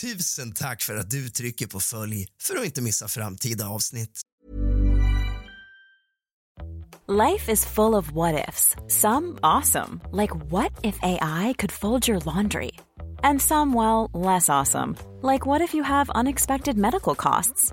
Tusen tack för att du trycker på följ för att inte missa framtida avsnitt. Life is full of what ifs. Some awesome, like what if AI could fold your laundry? And some, well, less awesome, like what if you have unexpected medical costs?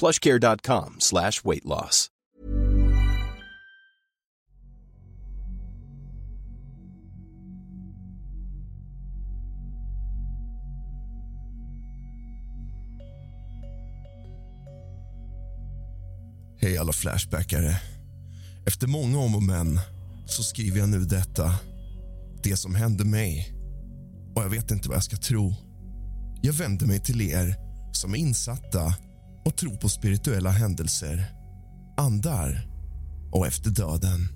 plushcare.com slash weight loss. Hej alla Flashbackare. Efter många om och men så skriver jag nu detta. Det som hände mig. Och jag vet inte vad jag ska tro. Jag vänder mig till er som är insatta och tro på spirituella händelser, andar och efter döden.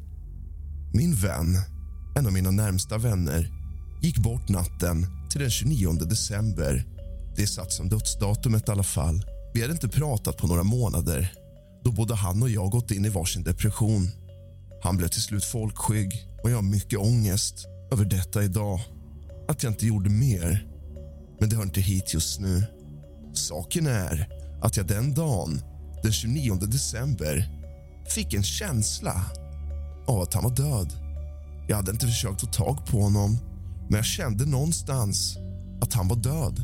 Min vän, en av mina närmsta vänner, gick bort natten till den 29 december. Det är satt som dödsdatumet i alla fall. Vi hade inte pratat på några månader då både han och jag gått in i varsin depression. Han blev till slut folkskygg och jag har mycket ångest över detta idag. Att jag inte gjorde mer. Men det hör inte hit just nu. Saken är att jag den dagen, den 29 december fick en känsla av att han var död. Jag hade inte försökt få tag på honom men jag kände någonstans att han var död.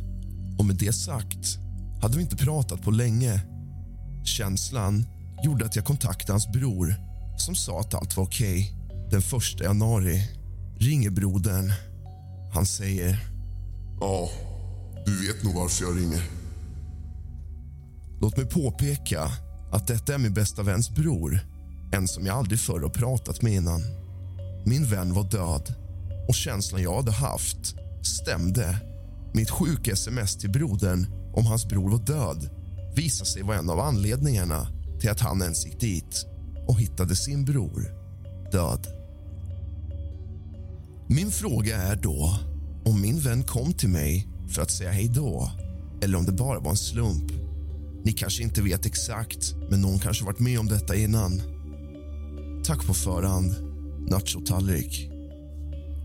Och med det sagt hade vi inte pratat på länge. Känslan gjorde att jag kontaktade hans bror som sa att allt var okej. Den 1 januari ringer brodern. Han säger... Ja, du vet nog varför jag ringer. Låt mig påpeka att detta är min bästa väns bror. En som jag aldrig förr har pratat med innan. Min vän var död och känslan jag hade haft stämde. Mitt sjuka sms till brodern om hans bror var död visade sig vara en av anledningarna till att han ens gick dit och hittade sin bror död. Min fråga är då om min vän kom till mig för att säga hej då eller om det bara var en slump. Ni kanske inte vet exakt, men någon kanske varit med om detta innan. Tack på förhand, nachotallrik.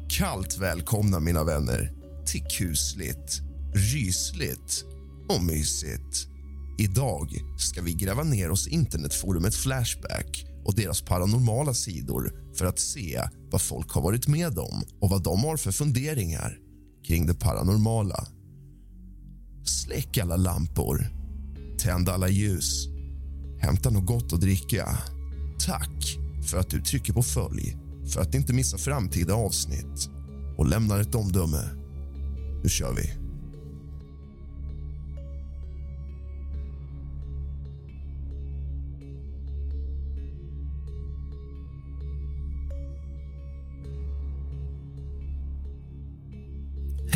Kallt välkomna, mina vänner, till kusligt, rysligt och mysigt. Idag ska vi gräva ner oss i internetforumet Flashback och deras paranormala sidor för att se vad folk har varit med om och vad de har för funderingar kring det paranormala. Släck alla lampor, tänd alla ljus, hämta något gott att dricka. Tack för att du trycker på följ för att inte missa framtida avsnitt och lämnar ett omdöme. Nu kör vi.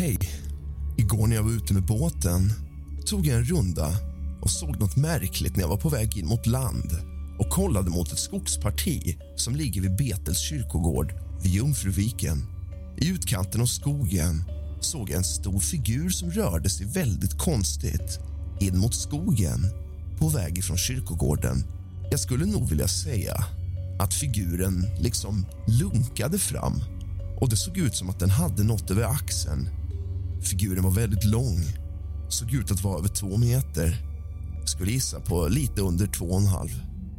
Hej. Igår när jag var ute med båten tog jag en runda och såg något märkligt när jag var på väg in mot land och kollade mot ett skogsparti som ligger vid Betels kyrkogård vid Jungfruviken. I utkanten av skogen såg jag en stor figur som rörde sig väldigt konstigt in mot skogen på väg ifrån kyrkogården. Jag skulle nog vilja säga att figuren liksom lunkade fram och det såg ut som att den hade något över axeln. Figuren var väldigt lång, såg ut att vara över två meter. Skulle gissa på lite under två och en halv.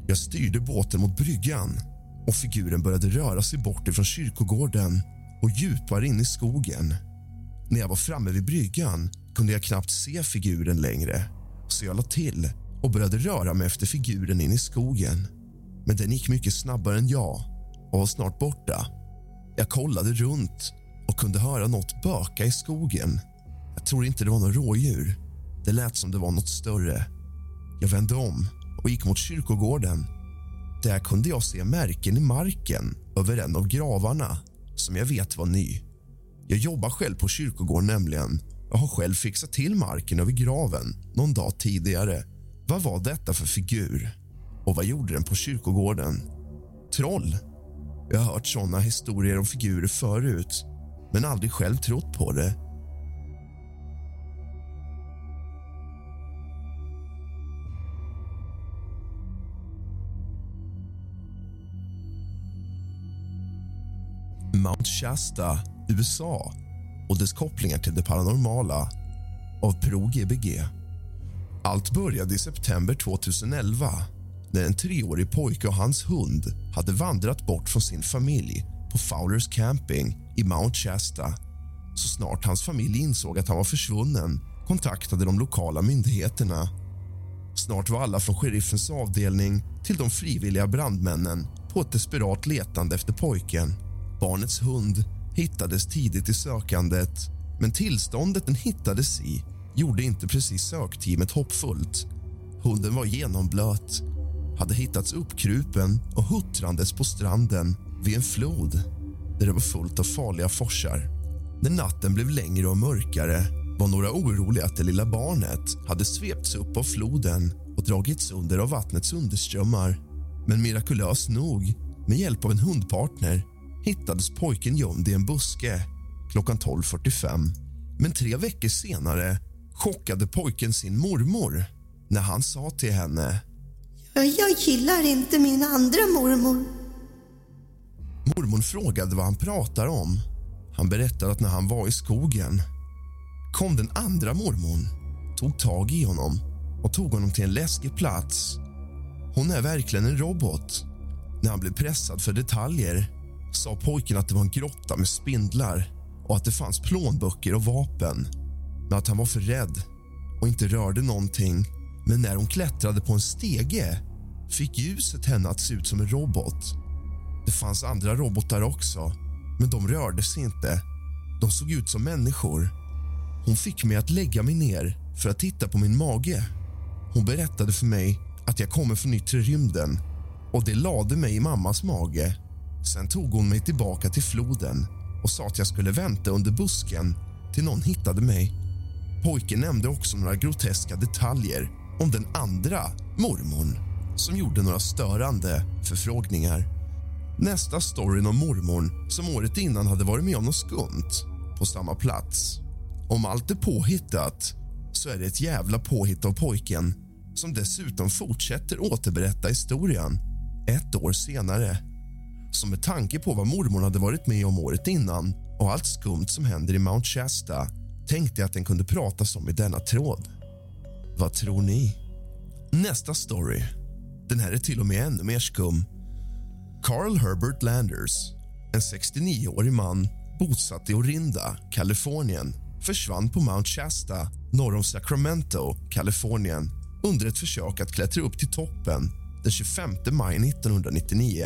Jag styrde båten mot bryggan och figuren började röra sig bort ifrån kyrkogården och djupare in i skogen. När jag var framme vid bryggan kunde jag knappt se figuren längre så jag la till och började röra mig efter figuren in i skogen. Men den gick mycket snabbare än jag och var snart borta. Jag kollade runt och kunde höra något böka i skogen. Jag tror inte det var något rådjur. Det lät som det var något större. Jag vände om och gick mot kyrkogården. Där kunde jag se märken i marken över en av gravarna som jag vet var ny. Jag jobbar själv på kyrkogården nämligen. Jag har själv fixat till marken över graven någon dag tidigare. Vad var detta för figur? Och vad gjorde den på kyrkogården? Troll? Jag har hört såna historier om figurer förut men aldrig själv trott på det. Mount Shasta, USA och dess kopplingar till det paranormala av Pro GBG. Allt började i september 2011 när en treårig pojke och hans hund hade vandrat bort från sin familj på Fowlers Camping i Mount Shasta. Så snart hans familj insåg att han var försvunnen kontaktade de lokala myndigheterna. Snart var alla från sheriffens avdelning till de frivilliga brandmännen på ett desperat letande efter pojken. Barnets hund hittades tidigt i sökandet men tillståndet den hittades i gjorde inte precis sökteamet hoppfullt. Hunden var genomblöt, hade hittats uppkrupen och huttrandes på stranden vid en flod där det var fullt av farliga forsar. När natten blev längre och mörkare var några oroliga att det lilla barnet hade svepts upp av floden och dragits under av vattnets underströmmar. Men mirakulöst nog, med hjälp av en hundpartner hittades pojken gömd i en buske klockan 12.45. Men tre veckor senare chockade pojken sin mormor när han sa till henne... Jag gillar inte min andra mormor. Mormor frågade vad han pratar om. Han berättade att när han var i skogen kom den andra mormon, tog tag i honom och tog honom till en läskig plats. Hon är verkligen en robot. När han blev pressad för detaljer sa pojken att det var en grotta med spindlar och att det fanns plånböcker och vapen men att han var för rädd och inte rörde någonting. Men när hon klättrade på en stege fick ljuset henne att se ut som en robot. Det fanns andra robotar också, men de rörde sig inte. De såg ut som människor. Hon fick mig att lägga mig ner för att titta på min mage. Hon berättade för mig att jag kommer från yttre rymden och det lade mig i mammas mage. Sen tog hon mig tillbaka till floden och sa att jag skulle vänta under busken till någon hittade mig. Pojken nämnde också några groteska detaljer om den andra mormon som gjorde några störande förfrågningar. Nästa storyn om mormon som året innan hade varit med om något skumt på samma plats. Om allt är påhittat så är det ett jävla påhitt av pojken som dessutom fortsätter återberätta historien ett år senare som med tanke på vad mormor hade varit med om året innan och allt skumt som händer i Mount Shasta tänkte jag att den kunde pratas om i denna tråd. Vad tror ni? Nästa story. Den här är till och med ännu mer skum. Carl Herbert Landers, en 69-årig man bosatt i Orinda, Kalifornien försvann på Mount Shasta norr om Sacramento, Kalifornien under ett försök att klättra upp till toppen den 25 maj 1999.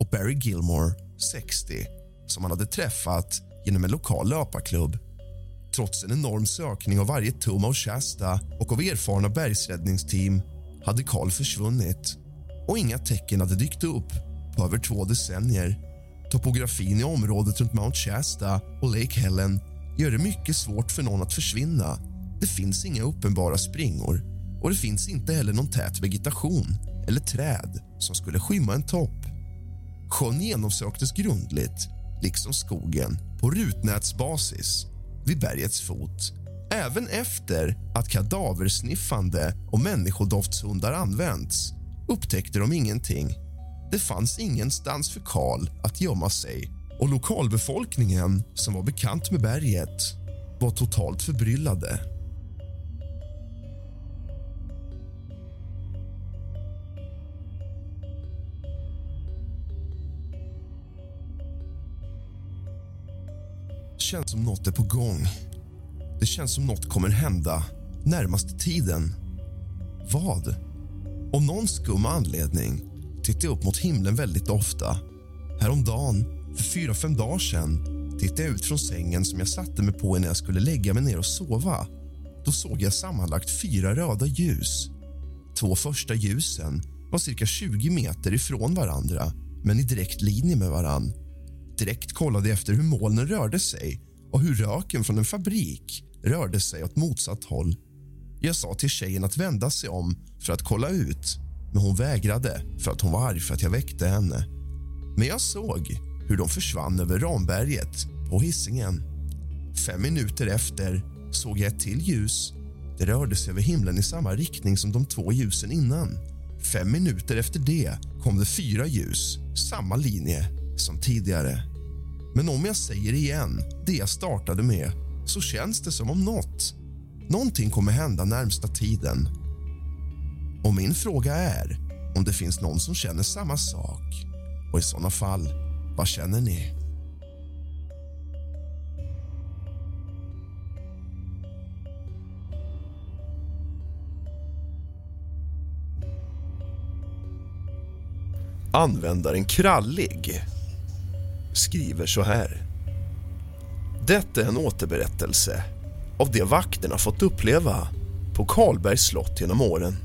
och Barry Gilmore, 60 som han hade träffat genom en lokal löparklubb. Trots en enorm sökning av varje tum av Shasta och av erfarna bergsräddningsteam hade Carl försvunnit och inga tecken hade dykt upp på över två decennier. Topografin i området runt Mount Shasta och Lake Helen gör det mycket svårt för någon att försvinna. Det finns inga uppenbara springor och det finns inte heller någon tät vegetation eller träd som skulle skymma en topp. Sjön genomsöktes grundligt, liksom skogen, på rutnätsbasis vid bergets fot. Även efter att kadaversniffande och människodoftshundar använts upptäckte de ingenting. Det fanns ingenstans för Karl att gömma sig och lokalbefolkningen som var bekant med berget var totalt förbryllade. Känns som något är på gång. Det känns som något kommer hända närmaste tiden. Vad? Av någon skum anledning tittar jag upp mot himlen väldigt ofta. Häromdagen, för fyra, fem dagar sedan, tittade jag ut från sängen som jag satte mig på innan jag skulle lägga mig ner och sova. Då såg jag sammanlagt fyra röda ljus. Två första ljusen var cirka 20 meter ifrån varandra, men i direkt linje med varann. Direkt kollade jag efter hur molnen rörde sig och hur röken från en fabrik rörde sig åt motsatt håll. Jag sa till tjejen att vända sig om för att kolla ut men hon vägrade för att hon var arg för att jag väckte henne. Men jag såg hur de försvann över Ramberget på hissingen. Fem minuter efter såg jag ett till ljus. Det rörde sig över himlen i samma riktning som de två ljusen innan. Fem minuter efter det kom det fyra ljus, samma linje som tidigare. Men om jag säger igen det jag startade med så känns det som om något, någonting kommer hända närmsta tiden. Och min fråga är om det finns någon som känner samma sak. Och i såna fall, vad känner ni? Användaren Krallig skriver så här. Detta är en återberättelse av det vakterna fått uppleva på Karlbergs slott genom åren.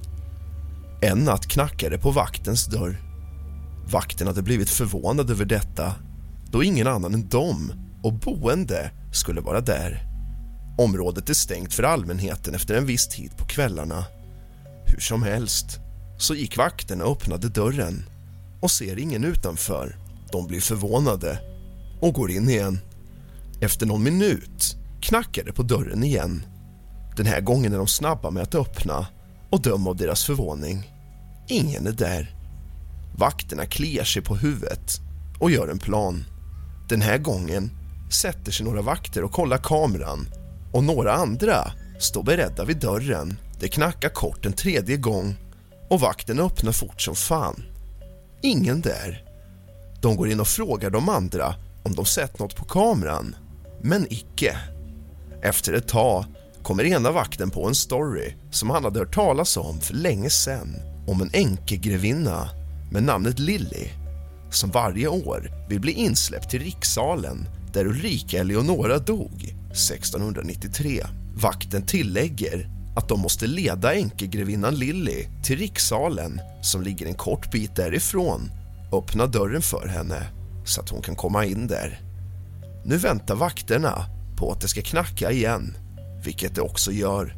En natt knackade på vaktens dörr. Vakten hade blivit förvånad över detta då ingen annan än de och boende skulle vara där. Området är stängt för allmänheten efter en viss tid på kvällarna. Hur som helst så gick vakterna och öppnade dörren och ser ingen utanför. De blir förvånade och går in igen. Efter någon minut knackar det på dörren igen. Den här gången är de snabba med att öppna och döm av deras förvåning. Ingen är där. Vakterna kliar sig på huvudet och gör en plan. Den här gången sätter sig några vakter och kollar kameran och några andra står beredda vid dörren. Det knackar kort en tredje gång och vakten öppnar fort som fan. Ingen där. De går in och frågar de andra om de sett något på kameran, men icke. Efter ett tag kommer ena vakten på en story som han hade hört talas om för länge sedan om en änkegrevinna med namnet Lilly som varje år vill bli insläppt till rikssalen där Ulrika Eleonora dog 1693. Vakten tillägger att de måste leda änkegrevinnan Lilly till rikssalen som ligger en kort bit därifrån öppna dörren för henne så att hon kan komma in där. Nu väntar vakterna på att det ska knacka igen, vilket det också gör.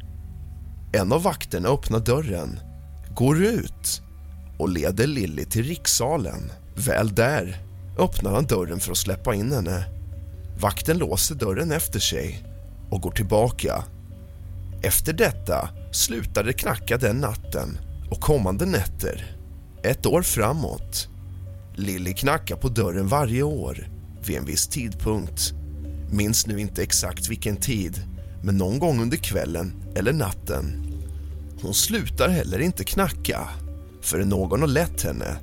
En av vakterna öppnar dörren, går ut och leder Lilly till rikssalen. Väl där öppnar han dörren för att släppa in henne. Vakten låser dörren efter sig och går tillbaka. Efter detta slutar det knacka den natten och kommande nätter. Ett år framåt. Lilly knackar på dörren varje år vid en viss tidpunkt. Minns nu inte exakt vilken tid, men någon gång under kvällen eller natten. Hon slutar heller inte knacka förrän någon har lett henne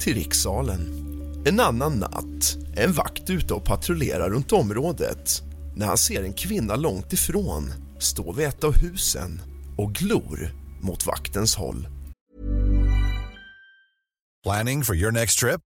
till rikssalen. En annan natt är en vakt ute och patrullerar runt området när han ser en kvinna långt ifrån stå vid ett av husen och glor mot vaktens håll. Planning for your next trip?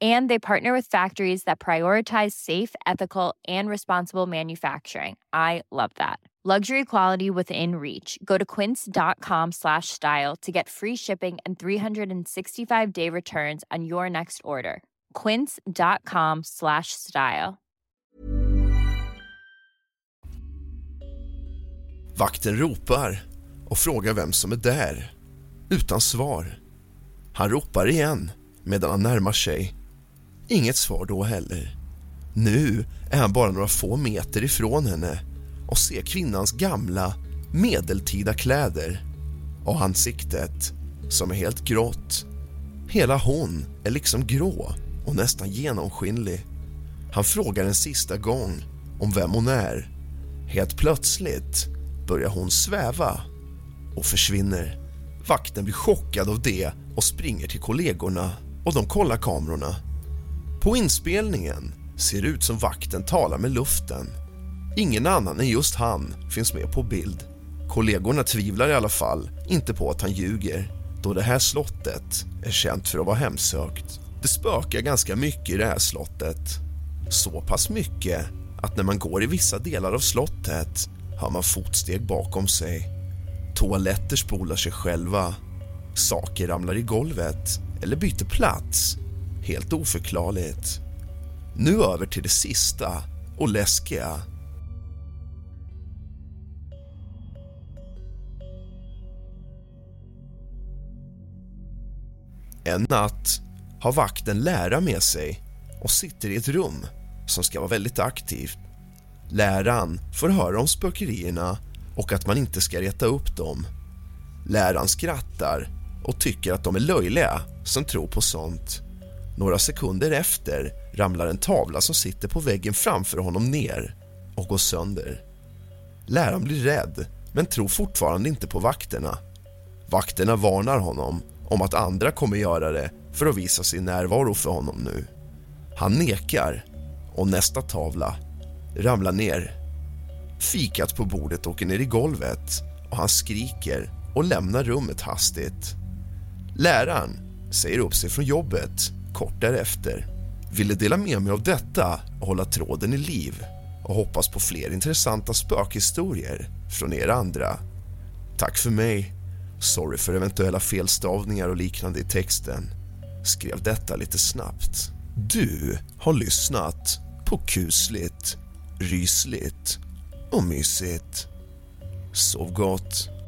and they partner with factories that prioritize safe ethical and responsible manufacturing. I love that. Luxury quality within reach. Go to quince.com slash style to get free shipping and 365 day returns on your next order. quince.com slash style. Vakten ropar och frågar vem som är där, utan svar. Han ropar igen medan han närmar sig. Inget svar då heller. Nu är han bara några få meter ifrån henne och ser kvinnans gamla, medeltida kläder och ansiktet som är helt grått. Hela hon är liksom grå och nästan genomskinlig. Han frågar en sista gång om vem hon är. Helt plötsligt börjar hon sväva och försvinner. Vakten blir chockad av det och springer till kollegorna och de kollar kamerorna. På inspelningen ser det ut som vakten talar med luften. Ingen annan än just han finns med på bild. Kollegorna tvivlar i alla fall inte på att han ljuger då det här slottet är känt för att vara hemsökt. Det spökar ganska mycket i det här slottet. Så pass mycket att när man går i vissa delar av slottet hör man fotsteg bakom sig. Toaletter spolar sig själva. Saker ramlar i golvet eller byter plats Helt oförklarligt. Nu över till det sista och läskiga. En natt har vakten lära med sig och sitter i ett rum som ska vara väldigt aktivt. Läraren får höra om spökerierna och att man inte ska reta upp dem. Läraren skrattar och tycker att de är löjliga som tror på sånt. Några sekunder efter ramlar en tavla som sitter på väggen framför honom ner och går sönder. Läraren blir rädd, men tror fortfarande inte på vakterna. Vakterna varnar honom om att andra kommer göra det för att visa sin närvaro för honom nu. Han nekar och nästa tavla ramlar ner. Fikat på bordet åker ner i golvet och han skriker och lämnar rummet hastigt. Läraren säger upp sig från jobbet kort därefter. Ville dela med mig av detta och hålla tråden i liv. och hoppas på fler intressanta spökhistorier från er andra. Tack för mig. Sorry för eventuella felstavningar och liknande i texten. Skrev detta lite snabbt. Du har lyssnat på kusligt, rysligt och mysigt. Sov gott.